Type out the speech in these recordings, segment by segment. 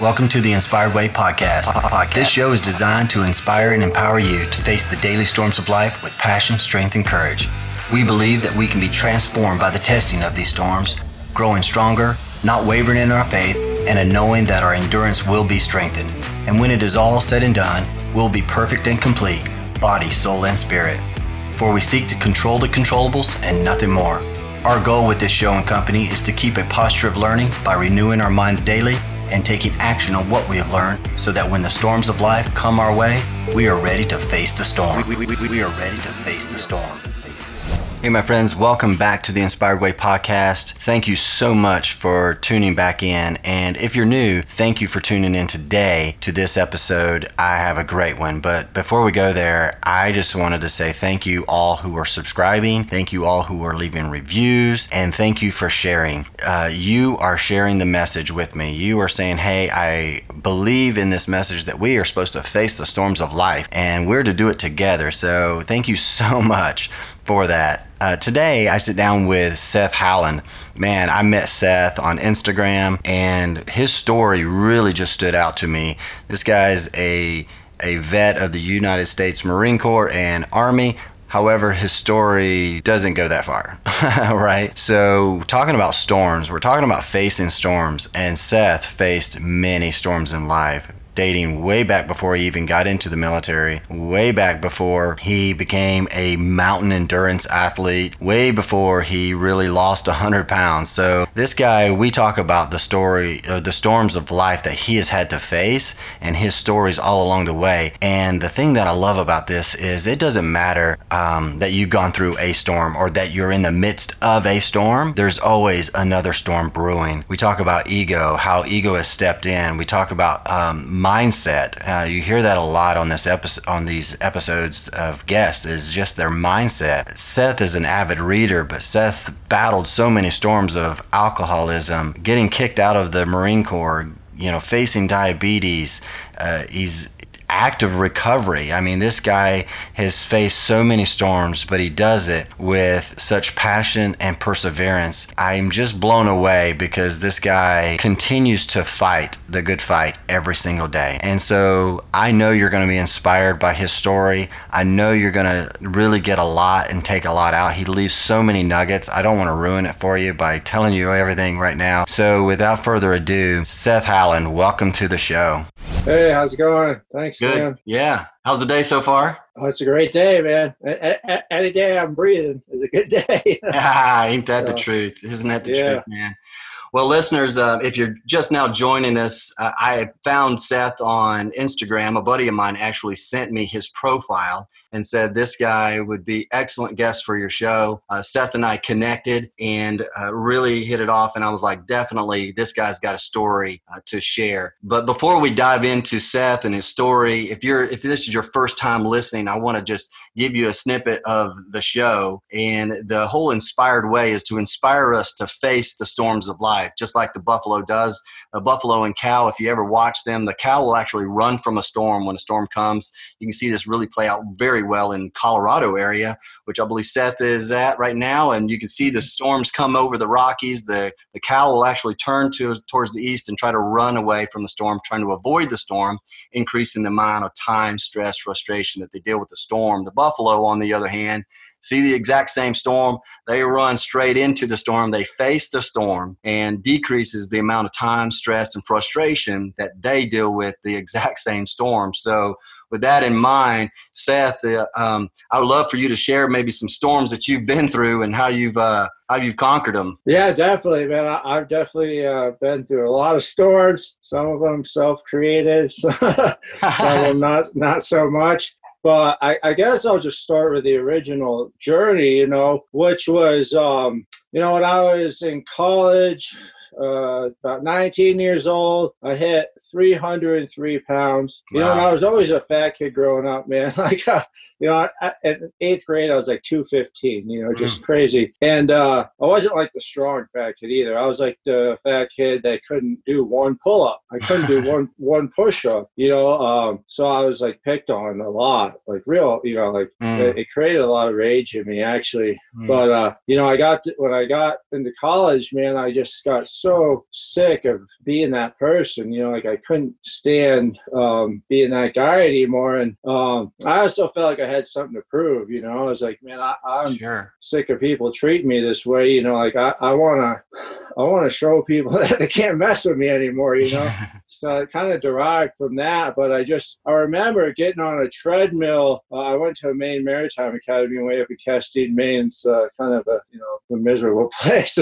Welcome to the Inspired Way podcast. podcast. This show is designed to inspire and empower you to face the daily storms of life with passion, strength, and courage. We believe that we can be transformed by the testing of these storms, growing stronger, not wavering in our faith, and a knowing that our endurance will be strengthened. And when it is all said and done, we'll be perfect and complete, body, soul, and spirit. For we seek to control the controllables and nothing more. Our goal with this show and company is to keep a posture of learning by renewing our minds daily and taking action on what we have learned so that when the storms of life come our way, we are ready to face the storm. We, we, we, we are ready to face the storm. Hey, my friends, welcome back to the Inspired Way podcast. Thank you so much for tuning back in. And if you're new, thank you for tuning in today to this episode. I have a great one. But before we go there, I just wanted to say thank you all who are subscribing. Thank you all who are leaving reviews. And thank you for sharing. Uh, you are sharing the message with me. You are saying, hey, I believe in this message that we are supposed to face the storms of life and we're to do it together. So thank you so much for that. Uh, today, I sit down with Seth Howland. Man, I met Seth on Instagram, and his story really just stood out to me. This guy's a a vet of the United States Marine Corps and Army. However, his story doesn't go that far, right? So, talking about storms, we're talking about facing storms, and Seth faced many storms in life dating way back before he even got into the military, way back before he became a mountain endurance athlete, way before he really lost 100 pounds. So, this guy, we talk about the story, uh, the storms of life that he has had to face and his stories all along the way. And the thing that I love about this is it doesn't matter um, that you've gone through a storm or that you're in the midst of a storm, there's always another storm brewing. We talk about ego, how ego has stepped in. We talk about um, mindset. Uh, you hear that a lot on this episode, on these episodes of guests, is just their mindset. Seth is an avid reader, but Seth battled so many storms of alcoholism, getting kicked out of the Marine Corps, you know, facing diabetes. Uh, he's active recovery. I mean, this guy has faced so many storms, but he does it with such passion and perseverance. I'm just blown away because this guy continues to fight the good fight every single day. And so I know you're going to be inspired by his story. I know you're going to really get a lot and take a lot out. He leaves so many nuggets. I don't want to ruin it for you by telling you everything right now. So without further ado, Seth Howland, welcome to the show. Hey, how's it going? Thanks, Good. man. Yeah. How's the day so far? Oh, it's a great day, man. Any day I'm breathing is a good day. ah, ain't that the truth? Isn't that the yeah. truth, man? Well, listeners, uh, if you're just now joining us, uh, I found Seth on Instagram. A buddy of mine actually sent me his profile and said this guy would be excellent guest for your show. Uh, Seth and I connected and uh, really hit it off, and I was like, definitely, this guy's got a story uh, to share. But before we dive into Seth and his story, if you're if this is your first time listening, I want to just give you a snippet of the show. And the whole inspired way is to inspire us to face the storms of life, just like the buffalo does. A buffalo and cow, if you ever watch them, the cow will actually run from a storm when a storm comes. You can see this really play out very well in Colorado area, which I believe Seth is at right now. And you can see the mm-hmm. storms come over the Rockies. The, the cow will actually turn to, towards the east and try to run away from the storm, trying to avoid the storm, increasing the amount of time, stress, frustration that they deal with the storm. The buffalo, on the other hand, see the exact same storm. They run straight into the storm. They face the storm and decreases the amount of time, stress, and frustration that they deal with the exact same storm. So, with that in mind, Seth, uh, um, I would love for you to share maybe some storms that you've been through and how you've uh, how you've conquered them. yeah, definitely, man. I, I've definitely uh, been through a lot of storms. Some of them self-created, some of them not not so much. But I, I guess I'll just start with the original journey, you know, which was, um, you know, when I was in college, uh, about 19 years old, I hit 303 pounds. You know. I was always a fat kid growing up, man. Like, uh, you know, I, in eighth grade, I was like 215, you know, just crazy. And uh, I wasn't like the strong fat kid either. I was like the fat kid that couldn't do one pull up. I couldn't do one one push up, you know. Um, so I was like picked on a lot, like real, you know, like Mm, it, it created a lot of rage in me actually. mm. But uh, you know, I got to, when I got into college, man, I just got so sick of being that person. You know, like I couldn't stand um, being that guy anymore. And um, I also felt like I had something to prove. You know, I was like, man, I, am sure. sick of people treating me this way. You know, like I, I want to, I want to show people that they can't mess with me anymore. You know, so it kind of derived from that. But I just, I remember getting on a treadmill. Uh, I went to a Maine Maritime Academy way up in Castine, Maine. It's uh, kind of a, you know, a miserable place.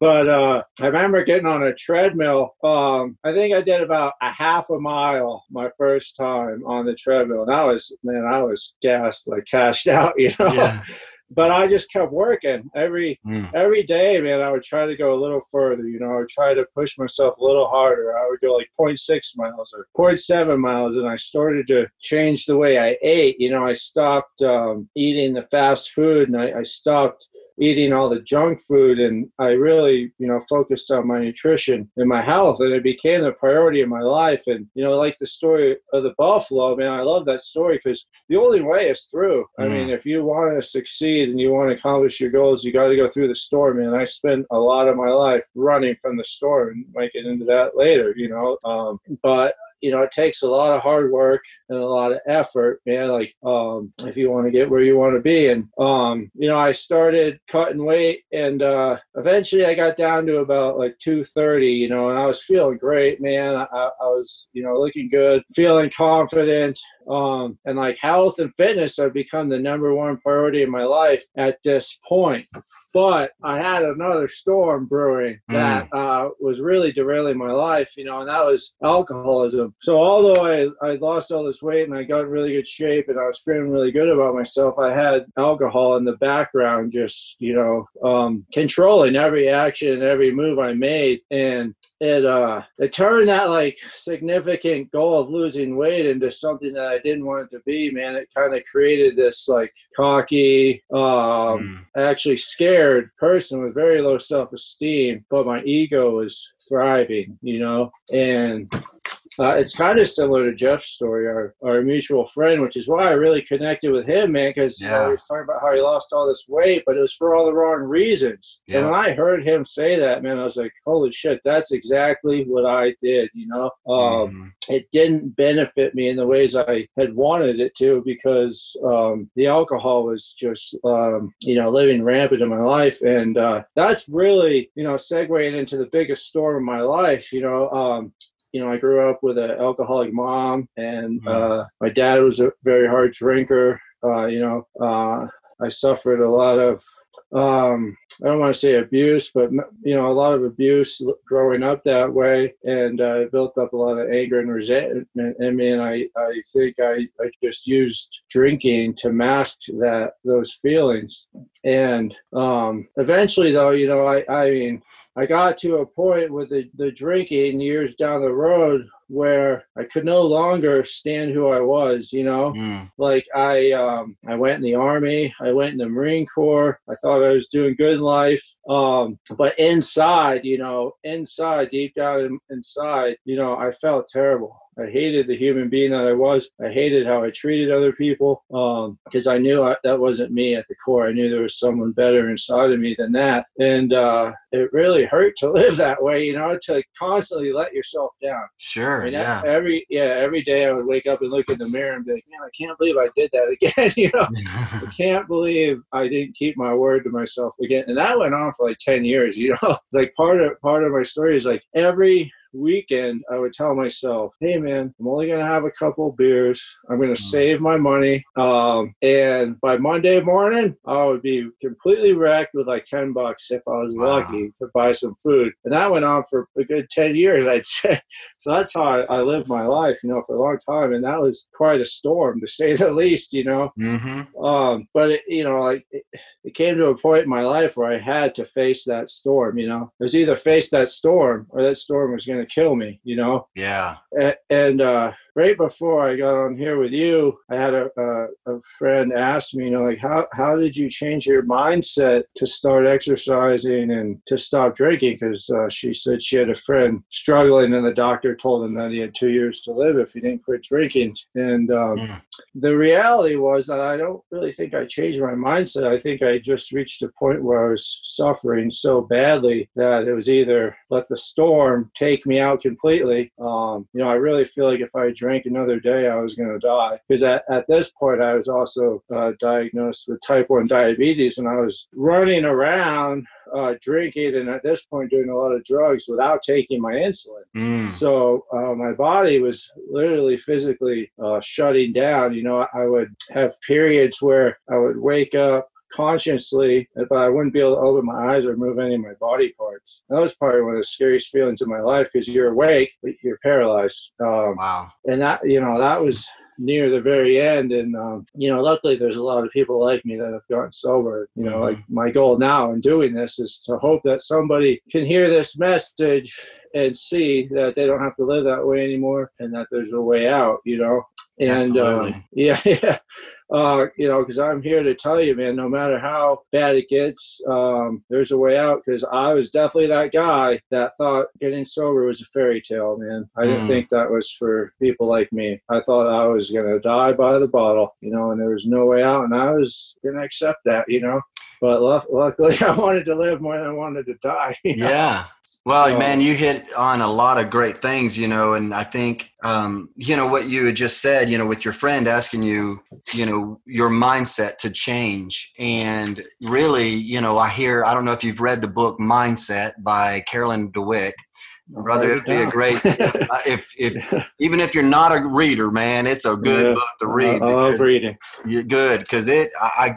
but uh, I remember getting on a treadmill. Um, I think I did about a half a mile my first time on the treadmill. And I was, man, I was gassed, like cashed out, you know. Yeah but I just kept working every mm. every day, man. I would try to go a little further, you know. I would try to push myself a little harder. I would go like 0.6 miles or 0.7 miles, and I started to change the way I ate. You know, I stopped um, eating the fast food, and I, I stopped eating all the junk food and I really, you know, focused on my nutrition and my health and it became a priority in my life. And, you know, like the story of the buffalo, man, I love that story because the only way is through. Mm. I mean, if you want to succeed and you want to accomplish your goals, you got to go through the storm. And I spent a lot of my life running from the storm and might get into that later, you know. Um, but you know, it takes a lot of hard work and a lot of effort, man. Like, um, if you want to get where you want to be, and um, you know, I started cutting weight, and uh, eventually I got down to about like 230, you know, and I was feeling great, man. I, I was, you know, looking good, feeling confident, um, and like health and fitness have become the number one priority in my life at this point. But I had another storm brewing that mm. uh, was really derailing my life, you know, and that was alcoholism. So although I, I lost all this weight and I got in really good shape and I was feeling really good about myself, I had alcohol in the background, just you know, um, controlling every action and every move I made, and it uh, it turned that like significant goal of losing weight into something that I didn't want it to be. Man, it kind of created this like cocky, um, mm. actually scared scared person with very low self esteem, but my ego was thriving, you know, and uh, it's kind of similar to Jeff's story, our, our mutual friend, which is why I really connected with him, man, because yeah. you know, he was talking about how he lost all this weight, but it was for all the wrong reasons. Yeah. And when I heard him say that, man, I was like, holy shit, that's exactly what I did, you know? Um, mm It didn't benefit me in the ways I had wanted it to because um, the alcohol was just, um, you know, living rampant in my life. And uh, that's really, you know, segueing into the biggest storm of my life, you know, um, you know, I grew up with an alcoholic mom, and mm-hmm. uh, my dad was a very hard drinker. Uh, you know, uh, I suffered a lot of um, I don't want to say abuse, but you know, a lot of abuse growing up that way, and uh, built up a lot of anger and resentment in me. And I, I think I, I just used drinking to mask that those feelings. And um, eventually, though, you know, I, I mean, I got to a point with the, the drinking years down the road where I could no longer stand who I was, you know? Mm. Like I um I went in the army, I went in the Marine Corps. I thought I was doing good in life. Um but inside, you know, inside deep down inside, you know, I felt terrible. I hated the human being that I was. I hated how I treated other people because um, I knew I, that wasn't me at the core. I knew there was someone better inside of me than that. And uh, it really hurt to live that way, you know, to constantly let yourself down. Sure. I mean, yeah. Every, yeah, every day I would wake up and look in the mirror and be like, man, I can't believe I did that again. you know, I can't believe I didn't keep my word to myself again. And that went on for like 10 years, you know, it's like part of, part of my story is like every weekend, I would tell myself, hey, man, I'm only going to have a couple beers. I'm going to mm. save my money. Um, and by Monday morning, I would be completely wrecked with like 10 bucks if I was wow. lucky to buy some food. And that went on for a good 10 years, I'd say. So that's how I, I lived my life, you know, for a long time. And that was quite a storm, to say the least, you know. Mm-hmm. Um, but, it, you know, like it, it came to a point in my life where I had to face that storm, you know. It was either face that storm or that storm was going to kill me, you know? Yeah. And, and uh, right before I got on here with you, I had a, a, a, friend ask me, you know, like, how, how did you change your mindset to start exercising and to stop drinking? Because uh, she said she had a friend struggling, and the doctor told him that he had two years to live if he didn't quit drinking. And um, mm. The reality was that I don't really think I changed my mindset. I think I just reached a point where I was suffering so badly that it was either let the storm take me out completely. Um, you know, I really feel like if I drank another day, I was going to die. Because at, at this point, I was also uh, diagnosed with type 1 diabetes and I was running around uh, drinking and at this point doing a lot of drugs without taking my insulin. Mm. So uh, my body was literally physically uh, shutting down. You know, I would have periods where I would wake up consciously, but I wouldn't be able to open my eyes or move any of my body parts. That was probably one of the scariest feelings in my life because you're awake, but you're paralyzed. Um, Wow. and that you know that was near the very end. And um, you know luckily there's a lot of people like me that have gotten sober. You know Mhm. like my goal now in doing this is to hope that somebody can hear this message and see that they don't have to live that way anymore and that there's a way out you know and uh, yeah yeah uh, you know, because I'm here to tell you, man, no matter how bad it gets, um, there's a way out. Because I was definitely that guy that thought getting sober was a fairy tale, man. I didn't Mm. think that was for people like me. I thought I was going to die by the bottle, you know, and there was no way out. And I was going to accept that, you know. But luckily, I wanted to live more than I wanted to die. you know? Yeah. Well, So- man, you hit on a lot of great things, you know, and I think, um, you know, what you had just said, you know, with your friend asking you, you know, your mindset to change. And really, you know, I hear, I don't know if you've read the book Mindset by Carolyn Dweck. Brother, it'd be a great, uh, if, if, even if you're not a reader, man, it's a good Yeah. book to read. I I love reading. you're good because it I I-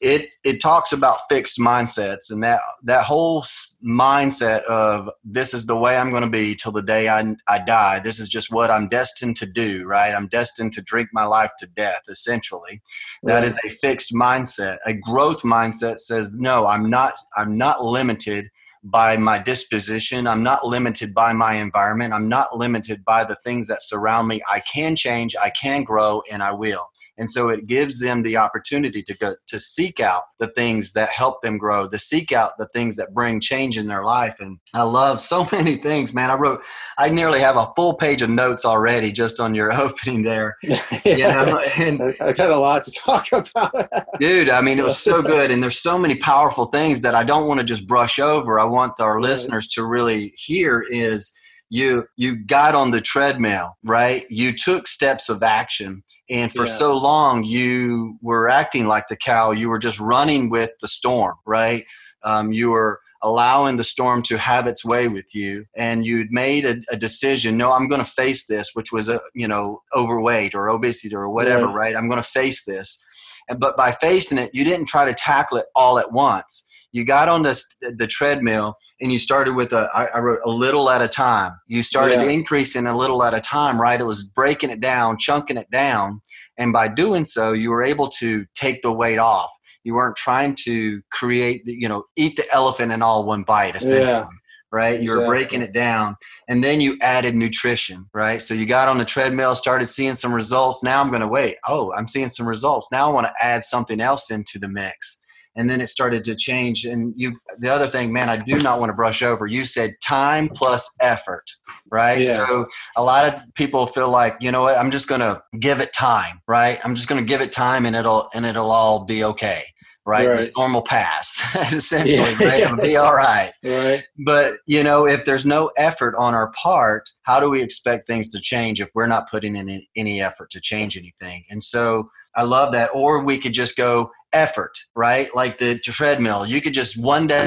it it talks about fixed mindsets and that that whole mindset of this is the way I'm going to be till the day I I die. This is just what I'm destined to do. Right? I'm destined to drink my life to death. Essentially, that is a fixed mindset. A growth mindset says no. I'm not. I'm not limited by my disposition. I'm not limited by my environment. I'm not limited by the things that surround me. I can change, I can grow, and I will. And so it gives them the opportunity to go to seek out the things that help them grow, to seek out the things that bring change in their life. And I love so many things, man. I wrote, I nearly have a full page of notes already just on your opening there. You know, and I, got a lot to talk about. dude i mean it was so good and there's so many powerful things that i don't want to just brush over i want our listeners to really hear is you you got on the treadmill right? You took steps of action and for Yeah. so long you were acting like the cow. You were just running with the storm right? Um, you were allowing the storm to have its way with you and you'd made a, a decision no i'm going to face this which was a you know overweight or obesity or whatever Right. right? I'm going to face this. And but by facing it you didn't try to tackle it all at once you got on this the treadmill and you started with a I, I wrote a little at a time. You started Yeah. increasing a little at a time right? It was breaking it down chunking it down. And by doing so you were able to take the weight off. You weren't trying to create the, you know eat the elephant in all one bite essentially Yeah. right? You were Exactly. breaking it down. And then you added nutrition right? So you got on the treadmill started seeing some results. Now i'm going to wait. Oh i'm seeing some results. Now i want to add something else into the mix and then it started to change and you the other thing man i do not want to brush over you said time plus effort right Yeah. so a lot of people feel like you know what i'm just going to give it time right i'm just going to give it time and it'll and it'll all be okay right, Right. will pass essentially Yeah. right it'll be all right right. but you know if there's no effort on our part how do we expect things to change if we're not putting in any effort to change anything and so i love that or we could just go effort right? Like the treadmill you could just one day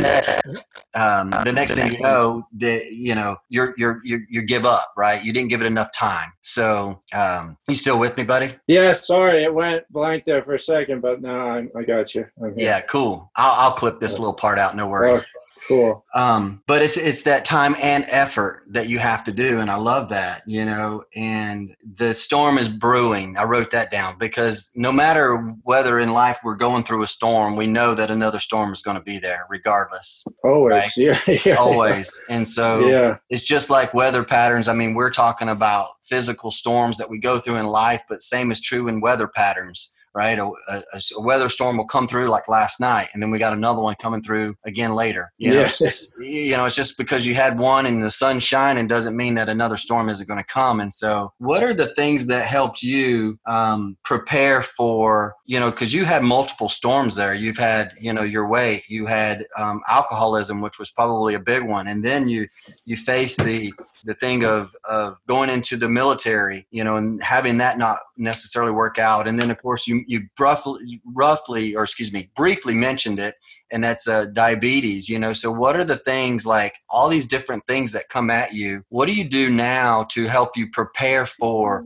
um, the next thing you know the you know you're you're you you give up right? You didn't give it enough time. So um, you still with me buddy? Yeah, sorry, it went blank there for a second, but now I, I got you. Yeah cool. I'll, I'll clip this little part out no worries. Oh, cool. um, but it's it's that time and effort that you have to do and i love that you know and the storm is brewing i wrote that down because no matter whether in life we're going through a storm we know that another storm is going to be there regardless Always. Right. Yeah. yeah. always and so Yeah. it's just like weather patterns i mean we're talking about physical storms that we go through in life but same is true in weather patterns right? A, a, a, weather storm will come through like last night, and then we got another one coming through again later. You know, it's just, you know, it's just because you had one and the sun's shining doesn't mean that another storm isn't going to come. And so, what are the things that helped you um, prepare for, you know, because you had multiple storms there. You've had, you know, your weight, you had um, alcoholism, which was probably a big one, and then you you faced the the thing of of going into the military, you know, and having that not necessarily work out, and then of course you you roughly roughly or excuse me briefly mentioned it, and that's uh, diabetes. You know, so what are the things like all these different things that come at you? What do you do now to help you prepare for?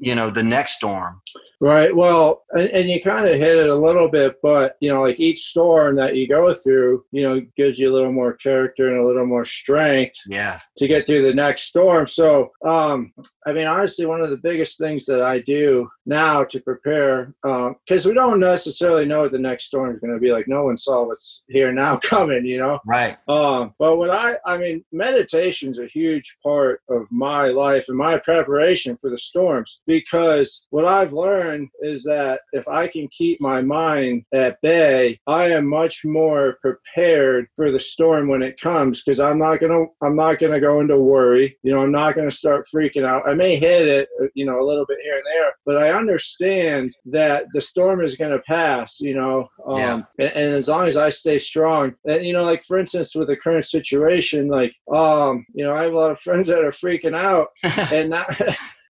you know the next storm right well and, and you kind of hit it a little bit but you know like each storm that you go through you know gives you a little more character and a little more strength yeah. to get through the next storm. So um i mean honestly one of the biggest things that i do now to prepare because um, we don't necessarily know what the next storm is going to be like no one saw what's here now coming you know right um but what i i mean meditation is a huge part of my life and my preparation for the storms because what I've learned is that if I can keep my mind at bay, I am much more prepared for the storm when it comes because I'm not gonna I'm not gonna go into worry. You know, I'm not gonna start freaking out. I may hit it, you know, a little bit here and there, but I understand that the storm is gonna pass. You know, um, yeah. and, and as long as I stay strong, and you know, like for instance, with the current situation, like um, you know, I have a lot of friends that are freaking out, and not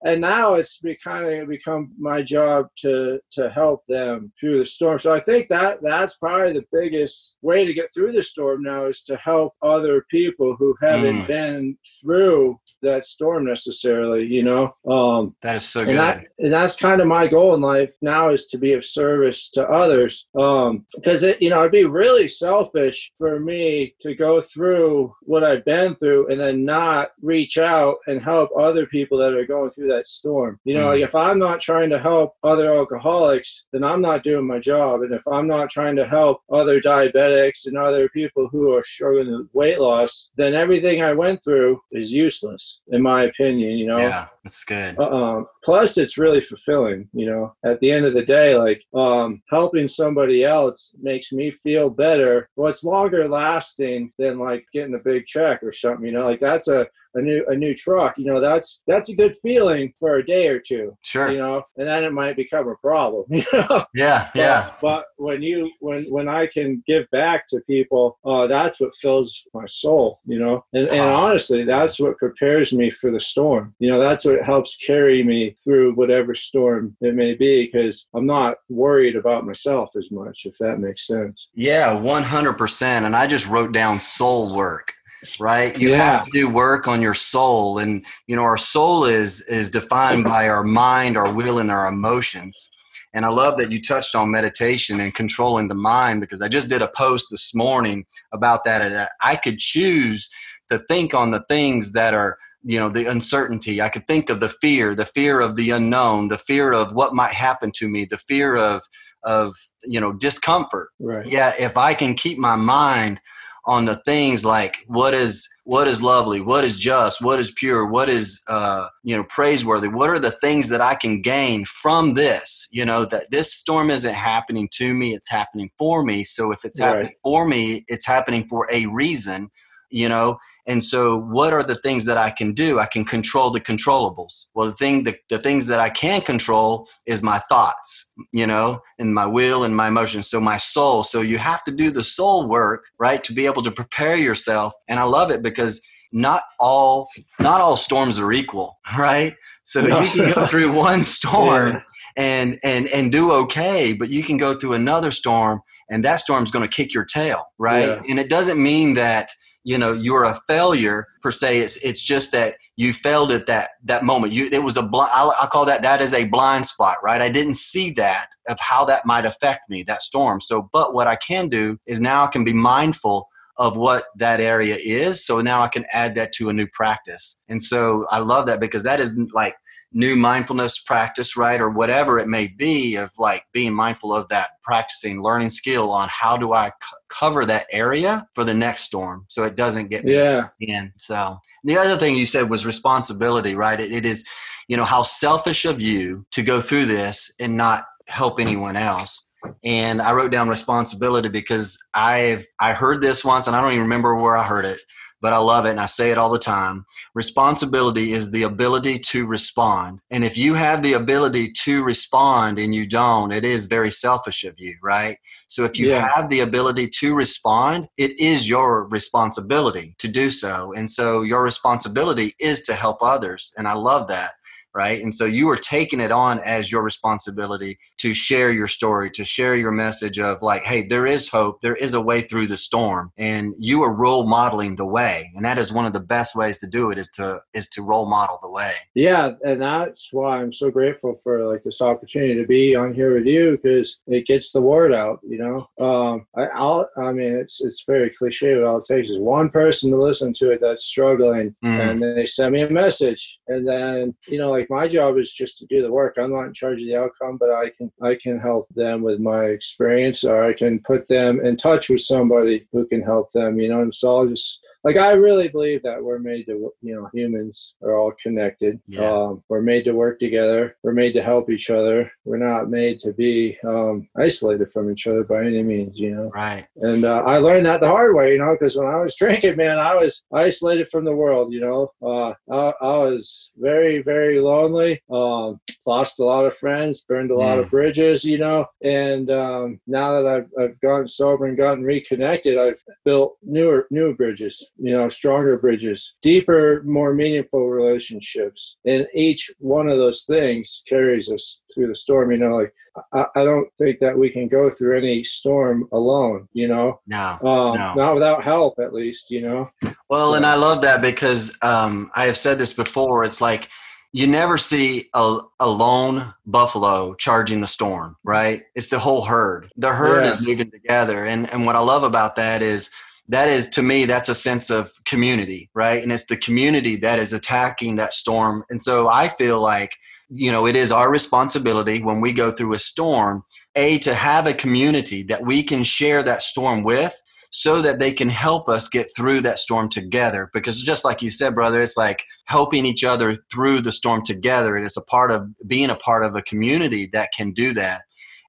and now it's be kind of become my job to to help them through the storm. So i think that that's probably the biggest way to get through the storm now is to help other people who haven't mm. been through that storm necessarily you know? Um that is so and good. that, and that's kind of my goal in life now is to be of service to others. Um because it you know it'd be really selfish for me to go through what i've been through and then not reach out and help other people that are going through that that storm. You know, mm. like if I'm not trying to help other alcoholics, then I'm not doing my job. And if I'm not trying to help other diabetics and other people who are struggling with weight loss, then everything I went through is useless, in my opinion. You know. Yeah, that's good. Uh-uh. Plus, it's really fulfilling. You know, at the end of the day, like um, helping somebody else makes me feel better. Well, it's longer lasting than like getting a big check or something. You know, like that's a a new a new truck you know that's that's a good feeling for a day or two sure. you know and then it might become a problem you know? Yeah yeah. but, but when you when when i can give back to people uh that's what fills my soul you know? And, and honestly that's what prepares me for the storm you know? That's what helps carry me through whatever storm it may be because i'm not worried about myself as much if that makes sense. Yeah 100% and i just wrote down soul work right? You yeah. have to do work on your soul and you know our soul is is defined by our mind our will and our emotions. And i love that you touched on meditation and controlling the mind because i just did a post this morning about that and i could choose to think on the things that are you know the uncertainty. I could think of the fear the fear of the unknown the fear of what might happen to me the fear of of you know discomfort. Right. Yeah if i can keep my mind on the things like what is what is lovely what is just what is pure what is uh, you know praiseworthy? What are the things that i can gain from this? You know that this storm isn't happening to me it's happening for me. So if it's right. happening for me it's happening for a reason you know and so, what are the things that I can do? I can control the controllables. Well, the thing, the, the things that I can control is my thoughts, you know, and my will and my emotions. So, my soul. So, you have to do the soul work, right, to be able to prepare yourself. And I love it because not all not all storms are equal, right? So no. you can go through one storm yeah. and and and do okay, but you can go through another storm and that storm's going to kick your tail, right? Yeah. And it doesn't mean that you know you're a failure per se. It's it's just that you failed at that that moment. You it was a I, call that that is a blind spot right? I didn't see that of how that might affect me that storm. So but what i can do is now i can be mindful of what that area is. So now i can add that to a new practice. And so i love that because that is like new mindfulness practice, right? Or whatever it may be of like being mindful of that, practicing, learning skill on how do I c- cover that area for the next storm so it doesn't get yeah. in. So the other thing you said was responsibility, right? it, it is, you know, how selfish of you to go through this and not help anyone else. And I wrote down responsibility because I've I heard this once and I don't even remember where I heard it, but I love it and I say it all the time. Responsibility is the ability to respond. And if you have the ability to respond and you don't, it is very selfish of you, right? So if you yeah. have the ability to respond, it is your responsibility to do so. And so your responsibility is to help others. And I love that right? And so you are taking it on as your responsibility to share your story, to share your message of like, hey, there is hope, there is a way through the storm, and you are role modeling the way. And that is one of the best ways to do it is to is to role model the way. Yeah, and that's why I'm so grateful for like this opportunity to be on here with you because it gets the word out. You know, um, I, I'll, I mean, it's it's very cliche, but all it takes is one person to listen to it that's struggling, mm. and then they send me a message, and then you know, like like my job is just to do the work. I'm not in charge of the outcome, but I can I can help them with my experience, or I can put them in touch with somebody who can help them. You know, and so I'll just like I really believe that we're made to you know humans are all connected. Yeah. Um, we're made to work together. We're made to help each other. We're not made to be um, isolated from each other by any means. You know. Right. And uh, I learned that the hard way. You know, because when I was drinking, man, I was isolated from the world. You know, uh, I, I, was very very lonely. Um, lost a lot of friends. Burned a lot of bridges. You know. And um, now that I've, I've gotten sober and gotten reconnected, I've built newer newer bridges you know, stronger bridges, deeper, more meaningful relationships. And each one of those things carries us through the storm. You know, like I, I don't think that we can go through any storm alone, you know? No, um, no. Not without help, at least, you know? Well, so. and I love that because um, I have said this before. It's like, you never see a, a lone buffalo charging the storm, right? It's the whole herd. The herd yeah. is moving together. And, and what I love about that is that is to me that's a sense of community right? And it's the community that is attacking that storm. And so i feel like you know it is our responsibility when we go through a storm a to have a community that we can share that storm with so that they can help us get through that storm together. Because just like you said brother it's like helping each other through the storm together. It is a part of being a part of a community that can do that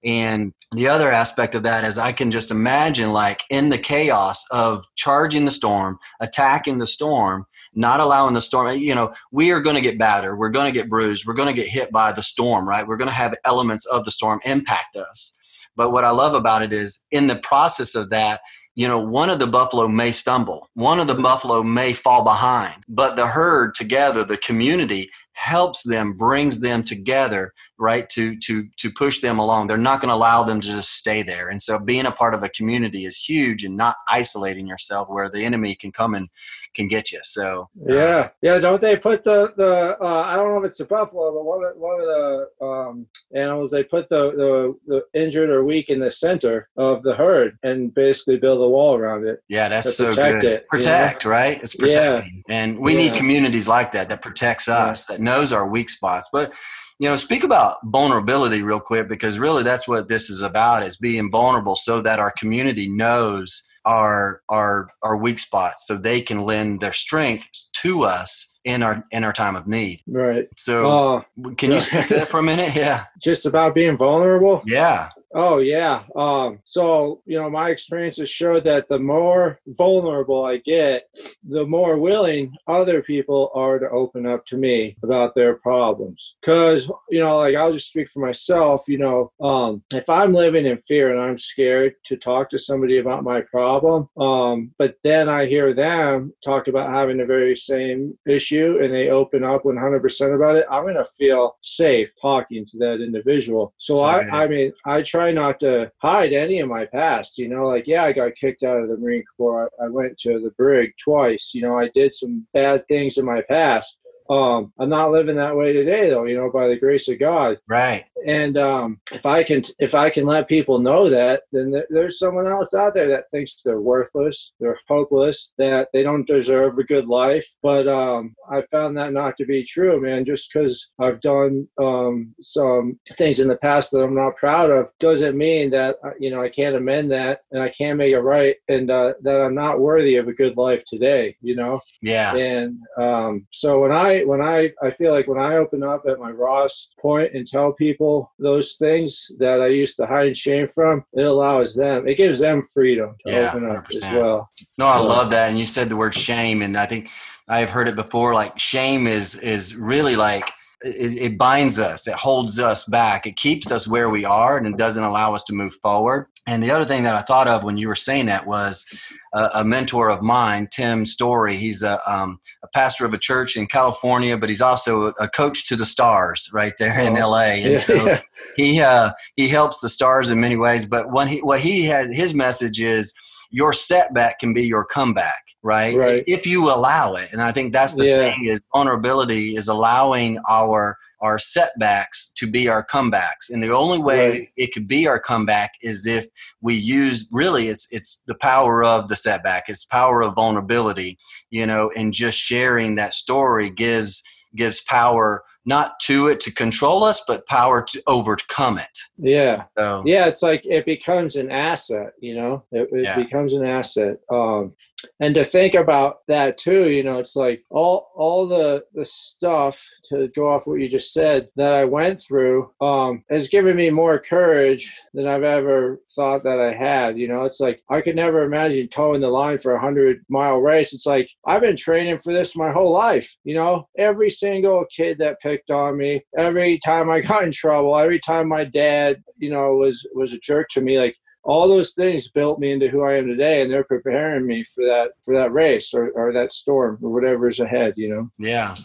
and the other aspect of that is I can just imagine, like, in the chaos of charging the storm, attacking the storm, not allowing the storm, you know, we are going to get battered. We're going to get bruised. We're going to get hit by the storm, right? We're going to have elements of the storm impact us. But what I love about it is in the process of that, you know, one of the buffalo may stumble, one of the buffalo may fall behind, but the herd together, the community helps them, brings them together right to to to push them along they're not going to allow them to just stay there and so being a part of a community is huge and not isolating yourself where the enemy can come and can get you so uh, yeah yeah don't they put the the uh, i don't know if it's the buffalo but one of, one of the um, animals they put the, the the injured or weak in the center of the herd and basically build a wall around it yeah that's so protect good it, protect you know? right it's protecting yeah. and we yeah. need communities like that that protects us yeah. that knows our weak spots but you know speak about vulnerability real quick because really that's what this is about is being vulnerable so that our community knows our our our weak spots so they can lend their strength to us in our in our time of need. Right. So uh, can you speak to that for a minute? Yeah. Just about being vulnerable? Yeah Oh yeah. Um, so you know, my experiences show that the more vulnerable I get, the more willing other people are to open up to me about their problems. Because you know, like I'll just speak for myself. You know, um, if I'm living in fear and I'm scared to talk to somebody about my problem, um, but then I hear them talk about having the very same issue and they open up 100% about it, I'm gonna feel safe talking to that individual. So Sorry. I, I mean, I try try not to hide any of my past. You know, like, yeah, I got kicked out of the Marine Corps. I went to the brig twice. You know, I did some bad things in my past. Um, I'm not living that way today, though. You know, by the grace of God. Right. And um, if I can, if I can let people know that, then th- there's someone else out there that thinks they're worthless, they're hopeless, that they don't deserve a good life. But um, I found that not to be true, man. Just because I've done um, some things in the past that I'm not proud of doesn't mean that uh, you know I can't amend that and I can't make it right, and uh, that I'm not worthy of a good life today. You know. Yeah. And um, so when I I when I I feel like when I open up at my rawest point and tell people those things that I used to hide shame from, it allows them. It gives them freedom to yeah, open up 100%. as well. No, I love that, and you said the word shame, and I think I've heard it before. Like shame is is really like it, it, binds us, it holds us back, it keeps us where we are, and it doesn't allow us to move forward. And the other thing that I thought of when you were saying that was a, a mentor of mine, Tim Storey. He's a, um, a, pastor of a church in California, but he's also a coach to the stars right there in LA. And so he uh, he helps the stars in many ways. But when he what he has his message is your setback can be your comeback right? right? If you allow it. And I think that's the yeah. thing is vulnerability is allowing our our setbacks to be our comebacks. And the only way right. it could be our comeback is if we use really it's it's the power of the setback. It's power of vulnerability, you know, and just sharing that story gives gives power not to it to control us, but power to overcome it. Yeah. So, yeah, it's like it becomes an asset, you know, it, it yeah. becomes an asset. Um, and to think about that too, you know, it's like all all the the stuff to go off what you just said that I went through um, has given me more courage than I've ever thought that I had. You know, it's like I could never imagine toeing the line for a hundred mile race. It's like I've been training for this my whole life. You know, every single kid that picked on me, every time I got in trouble, every time my dad, you know, was was a jerk to me, like all those things built me into who I am today, and they're preparing me for that for that race or, or that storm or whatever's ahead. You know. Yeah.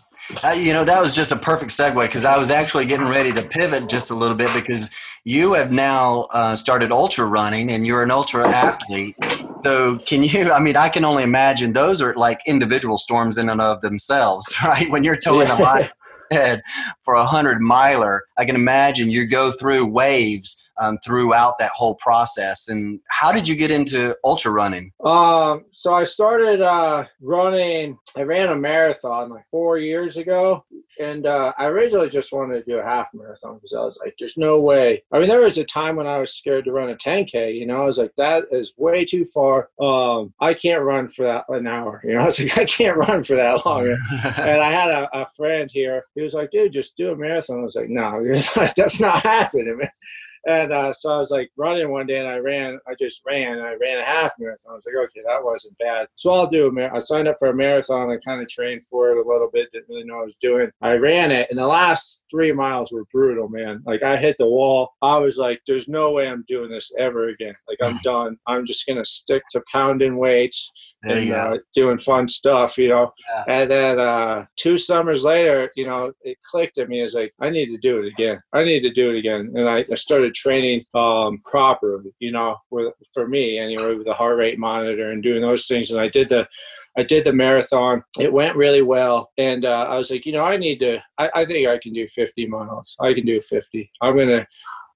Uh, you know that was just a perfect segue because I was actually getting ready to pivot just a little bit because you have now uh, started ultra running and you're an ultra athlete. So can you? I mean, I can only imagine those are like individual storms in and of themselves, right? When you're toeing a line head for a hundred miler, I can imagine you go through waves um, throughout that whole process. And how did you get into ultra running? Um, so I started uh, running. I ran a marathon like four years ago, and uh, I originally just wanted to do a half marathon because I was like, "There's no way." I mean, there was a time when I was scared to run a 10k. You know, I was like, "That is way too far. Um, I can't run for that an hour." You know, I was like, "I can't run for that long." and I had a, a, friend here. He was like, "Dude, just do a marathon." I was like, "No, that's not happening." And uh, so I was like running one day and I ran, I just ran, I ran a half marathon. I was like, okay, that wasn't bad. So I'll do a mar- I signed up for a marathon. I kind of trained for it a little bit, didn't really know what I was doing. I ran it and the last three miles were brutal, man. Like I hit the wall. I was like, there's no way I'm doing this ever again. Like I'm done. I'm just going to stick to pounding weights and uh, doing fun stuff, you know. Yeah. And then uh, two summers later, you know, it clicked at me as like, I need to do it again. I need to do it again. And I, I started training um, properly, you know, with, for me anyway, with the heart rate monitor and doing those things. And I did the I did the marathon. It went really well. And uh, I was like, you know, I need to, I, I, think I can do 50 miles. I can do 50. I'm going to,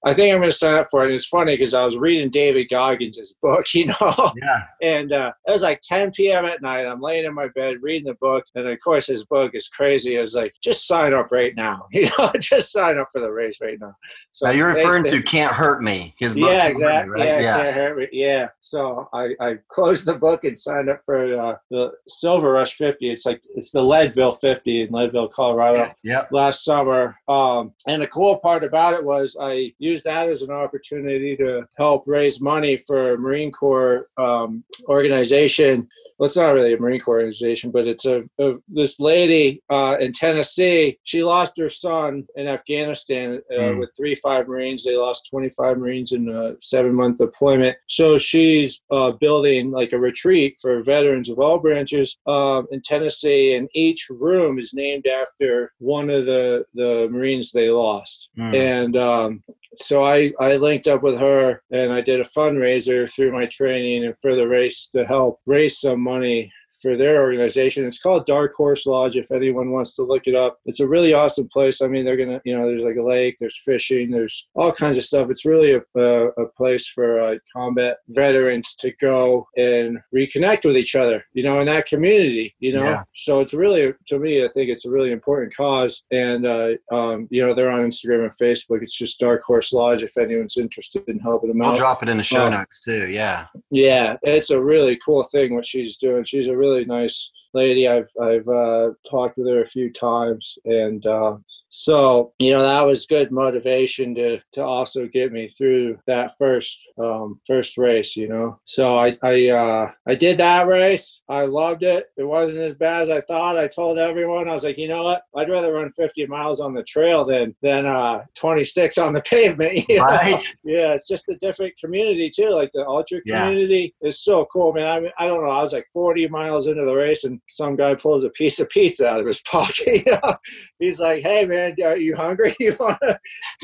I think I'm going to sign up for it. And it's funny because I was reading David Goggins' book, you know, yeah. and uh, it was like 10 p.m. at night. I'm laying in my bed reading the book, and of course his book is crazy. I was like, just sign up right now, you know, just sign up for the race right now. So now you're referring to "Can't Hurt Me," his book. Yeah, exactly. right? Yeah, yes. Can't Hurt Me. Yeah. So I, I closed the book and signed up for uh, the Silver Rush 50. It's like it's the Leadville 50 in Leadville, Colorado. Yeah. Last summer, um, and the cool part about it was I used use that as an opportunity to help raise money for a Marine Corps um, organization well, it's not really a Marine Corps organization, but it's a, a this lady uh, in Tennessee. She lost her son in Afghanistan uh, mm. with three five Marines. They lost twenty five Marines in a seven month deployment. So she's uh, building like a retreat for veterans of all branches um, in Tennessee, and each room is named after one of the the Marines they lost. Mm. And um, so I, I linked up with her and I did a fundraiser through my training and for the race to help raise some money for their organization. It's called Dark Horse Lodge. If anyone wants to look it up, it's a really awesome place. I mean, they're gonna, you know, there's like a lake, there's fishing, there's all kinds of stuff. It's really a, a, a place for uh, combat veterans to go and reconnect with each other, you know, in that community, you know. Yeah. So it's really, to me, I think it's a really important cause. And uh, um, you know, they're on Instagram and Facebook. It's just Dark Horse Lodge. If anyone's interested in helping them out, I'll drop it in the show um, notes too. Yeah. Yeah, it's a really cool thing what she's doing. She's a really really nice lady. I've I've uh, talked with her a few times, and uh, so you know that was good motivation to to also get me through that first um, first race you know? So i i uh, i did that race. I loved it. It wasn't as bad as i thought. I told everyone i was like you know what? I'd rather run 50 miles on the trail than than uh 26 on the pavement right. Yeah it's just a different community too like the ultra community yeah. is so cool man. I, mean, I don't know i was like 40 miles into the race and some guy pulls a piece of pizza out of his pocket you know? he's like hey man are you hungry? you want to?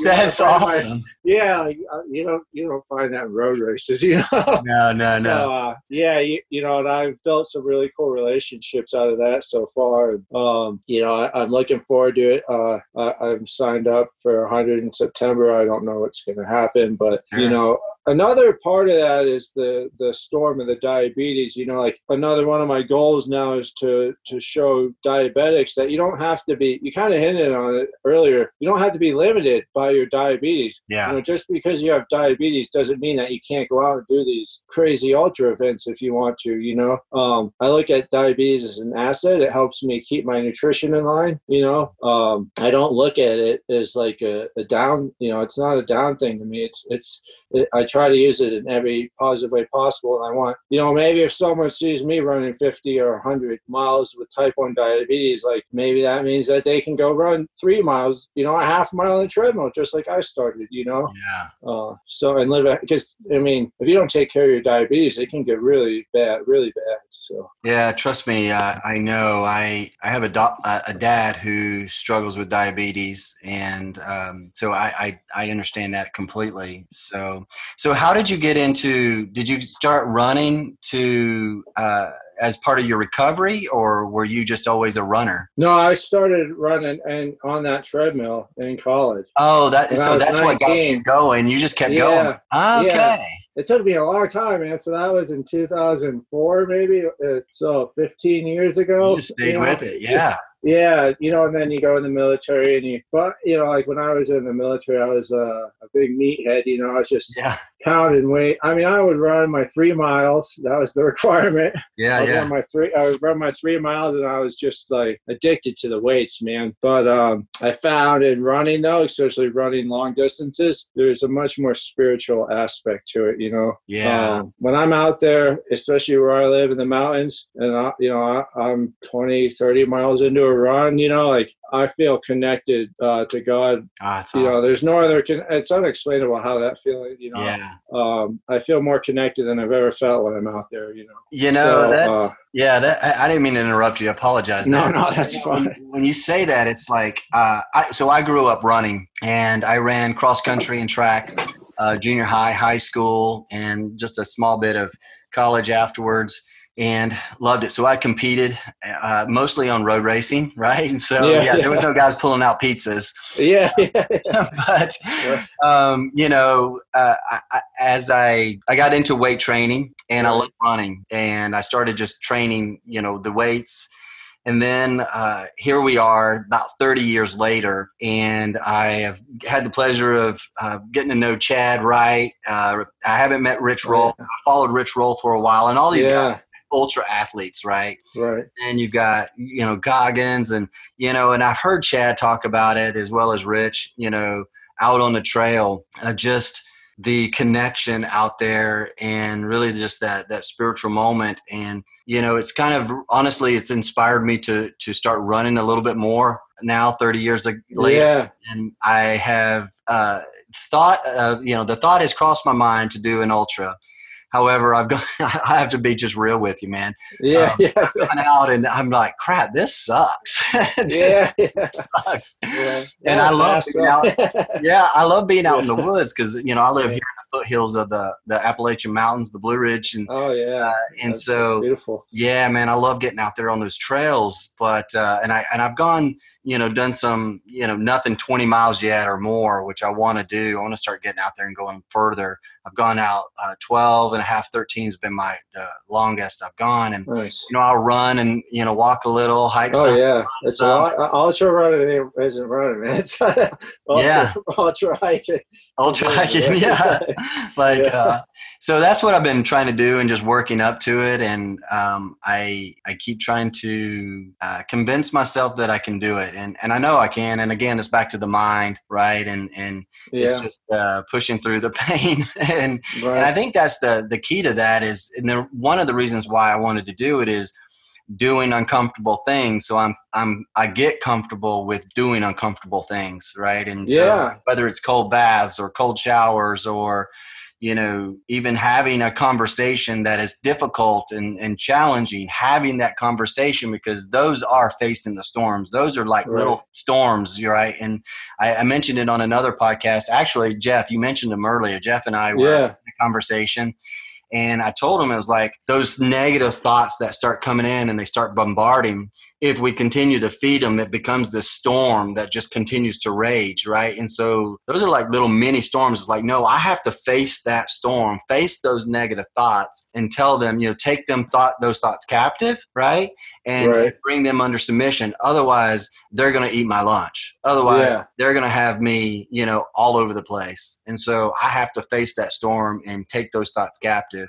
That's awesome. My, yeah, uh, you don't you don't find that in road races, you know. No, no, so, no. Uh, yeah, you, you know, and I've built some really cool relationships out of that so far. Um, you know, I, am looking forward to it. Uh, I, am signed up for 100 in September. I don't know what's going to happen, but you know, another part of that is the the storm of the diabetes. You know like another one of my goals now is to to show diabetics that you don't have to be you kind of hinted on it earlier you don't have to be limited by your diabetes. Yeah. You know just because you have diabetes doesn't mean that you can't go out and do these crazy ultra events if you want to you know? Um, i look at diabetes as an asset. It helps me keep my nutrition in line you know? Um, i don't look at it as like a, a down you know it's not a down thing to me. It's it's it, i try to use it in every positive way possible. And I want, you know, maybe if someone sees me running 50 or 100 miles with type 1 diabetes, like maybe that means that they can go run three miles, you know, a half mile on the treadmill, just like I started, you know? Yeah. Uh, so, and live, because, I mean, if you don't take care of your diabetes, it can get really bad, really bad. So, yeah, trust me, uh, I know. I, I have a, do- a dad who struggles with diabetes. And um, so I, I, I understand that completely. So, so how did you get into? Did you start running to uh, as part of your recovery, or were you just always a runner? No, I started running and on that treadmill in college. Oh, that so that's 19. what got you going. You just kept yeah, going. Okay. Yeah. It took me a long time, man. So that was in 2004, maybe. Uh, so 15 years ago. You stayed you know? with it, yeah. Yeah, you know, and then you go in the military and you, but you know, like when I was in the military, I was a, a big meathead. You know, I was just yeah. counting weight. I mean, I would run my three miles. That was the requirement. Yeah, I yeah. Run my three, I would run my three miles, and I was just like addicted to the weights, man. But um, I found in running though, especially running long distances, there's a much more spiritual aspect to it. You know. Yeah. Um, when I'm out there, especially where I live in the mountains, and I, you know, I, I'm 20, 30 miles into a run, you know, like I feel connected uh, to God. Oh, you awesome. know, there's no other. Con- it's unexplainable how that feeling. You know, yeah. um, I feel more connected than I've ever felt when I'm out there. You know. You know, so, that's uh, yeah. That, I, I, didn't mean to interrupt you. I apologize. No, no, that's fine. When, when, you say that, it's like uh, I, so. I grew up running, and I ran cross country and track, uh, junior high, high school, and just a small bit of college afterwards and loved it. So I competed uh, mostly on road racing, right? So yeah, yeah, there was no guys pulling out pizzas. Yeah, yeah. but um, you know, uh, I, as I I got into weight training and I loved running, and I started just training, you know, the weights. And then uh, here we are about 30 years later, and I have had the pleasure of uh, getting to know Chad Wright. Uh, I haven't met Rich oh, Roll. I followed Rich Roll for a while, and all these yeah. guys ultra athletes, right? Right. And you've got, you know, Goggins and, you know, and I've heard Chad talk about it as well as Rich, you know, out on the trail, uh, just the connection out there and really just that, that spiritual moment. And, you know, it's kind of, honestly, it's inspired me to, to start running a little bit more now 30 years later. Yeah. And I have, uh, thought, uh, you know, the thought has crossed my mind to do an ultra However, I've got I have to be just real with you, man. Yeah, um, yeah. Gone out and I'm like, crap, this sucks. this yeah, sucks. Yeah. And I love being out. yeah, I love being out in the woods because you know I live yeah. here foothills of the the Appalachian Mountains, the Blue Ridge, and oh yeah, uh, and that's, so that's beautiful. Yeah, man, I love getting out there on those trails. But uh, and I and I've gone you know, done some, you know, nothing 20 miles yet or more, which I want to do. I want to start getting out there and going further. I've gone out uh, 12 and a half, 13 has been my the longest I've gone. And, nice. you know, I'll run and, you know, walk a little, hike Oh, some, yeah. It's some. a lot. Ultra running isn't running, man. It's ultra, yeah. ultra hiking. Ultra hiking, yeah. like, yeah. Uh, so that's what I've been trying to do and just working up to it. And um, I, I keep trying to uh, convince myself that I can do it. And, and I know I can. And again, it's back to the mind, right? And, and yeah. it's just uh, pushing through the pain. and, right. and I think that's the, the key to that is, and the, one of the reasons why I wanted to do it is doing uncomfortable things so i'm i'm i get comfortable with doing uncomfortable things right and so yeah. whether it's cold baths or cold showers or you know, even having a conversation that is difficult and, and challenging, having that conversation because those are facing the storms. Those are like right. little storms, right? And I, I, mentioned it on another podcast. Actually, Jeff, you mentioned them earlier. Jeff and I were yeah. in a conversation. And I told him it was like those negative thoughts that start coming in and they start bombarding if we continue to feed them, it becomes this storm that just continues to rage, right? And so those are like little mini storms. It's like, no, I have to face that storm, face those negative thoughts, and tell them, you know, take them thought those thoughts captive, right? And right. bring them under submission. Otherwise, they're going to eat my lunch. Otherwise, yeah. they're going to have me, you know, all over the place. And so I have to face that storm and take those thoughts captive.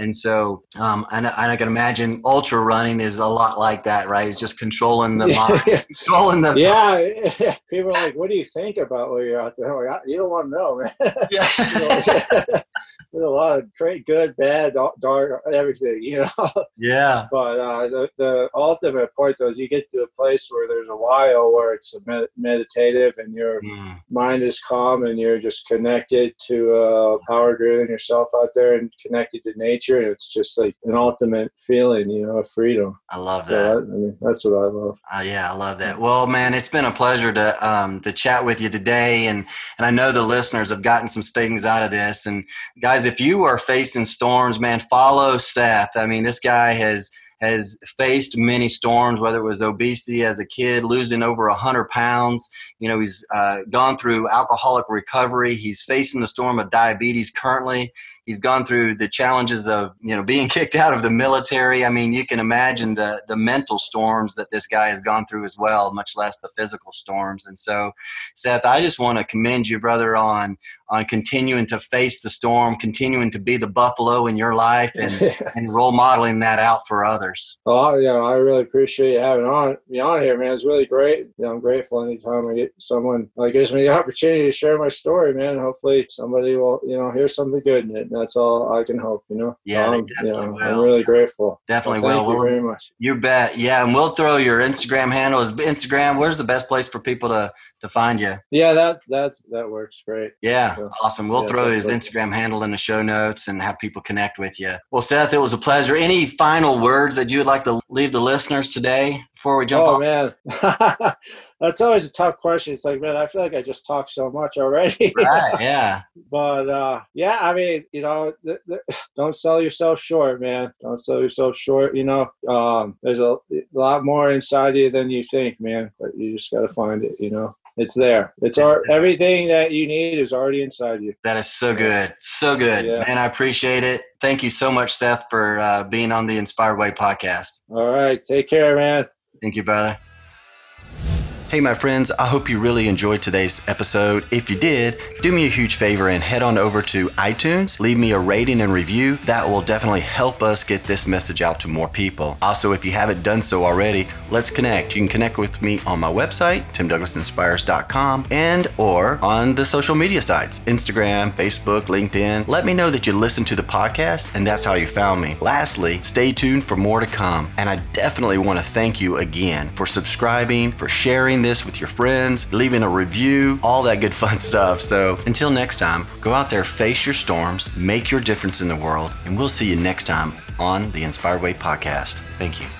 And so, um, and, and, I can imagine ultra running is a lot like that, right? It's just controlling the mind, controlling the. Yeah, people are like, "What do you think about when you're out there?" you don't want to know, man. Yeah. There's a lot of great, good, bad, dark, everything, you know. Yeah. But uh, the the ultimate point though is you get to a place where there's a while where it's med- meditative and your mm. mind is calm and you're just connected to uh, power driven yourself out there and connected to nature nature. And it's just like an ultimate feeling, you know, of freedom. I love that. So I, I, mean, that's what I love. Uh, yeah, I love that. Well, man, it's been a pleasure to um, to chat with you today, and and I know the listeners have gotten some things out of this. And guys, if you are facing storms, man, follow Seth. I mean, this guy has has faced many storms, whether it was obesity as a kid, losing over 100 pounds. You know, he's uh, gone through alcoholic recovery. He's facing the storm of diabetes currently he's gone through the challenges of you know being kicked out of the military. I mean, you can imagine the the mental storms that this guy has gone through as well, much less the physical storms. And so, Seth, I just want to commend you, brother, on on continuing to face the storm, continuing to be the buffalo in your life, and and role modeling that out for others. Well, you know, I really appreciate you having on me on here, man. It's really great. You know, I'm grateful anytime I get someone that gives me the opportunity to share my story, man. Hopefully, somebody will you know hear something good in it that's all I can hope, you know. Yeah, um, definitely you know, will. I'm really grateful. Definitely well, thank will. you very much. You bet. Yeah, and we'll throw your Instagram handle. Is Instagram? Where's the best place for people to to find you? Yeah, that's that's that works great. Yeah, so, awesome. We'll yeah, throw his Instagram handle in the show notes and have people connect with you. Well, Seth, it was a pleasure. Any final words that you would like to leave the listeners today before we jump? Oh man. That's always a tough question. It's like, man, I feel like I just talked so much already. right. Yeah. but uh, yeah, I mean, you know, th- th- don't sell yourself short, man. Don't sell yourself short. You know, um, there's a, a lot more inside you than you think, man. But you just got to find it. You know. It's there. It's our, everything that you need is already inside you. That is so good. So good. Yeah. Man, I appreciate it. Thank you so much, Seth, for uh, being on the Inspired Way podcast. All right. Take care, man. Thank you, brother. Hey, my friends, I hope you really enjoyed today's episode. If you did, do me a huge favor and head on over to iTunes, leave me a rating and review. That will definitely help us get this message out to more people. Also, if you haven't done so already, let's connect. You can connect with me on my website, timdouglasinspires.com, and or on the social media sites, Instagram, Facebook, LinkedIn. Let me know that you listened to the podcast and that's how you found me. Lastly, stay tuned for more to come. And I definitely want to thank you again for subscribing, for sharing sharing this with your friends, leaving a review, all that good fun stuff. So until next time, go out there, face your storms, make your difference in the world, and we'll see you next time on the Inspired Way podcast. Thank you.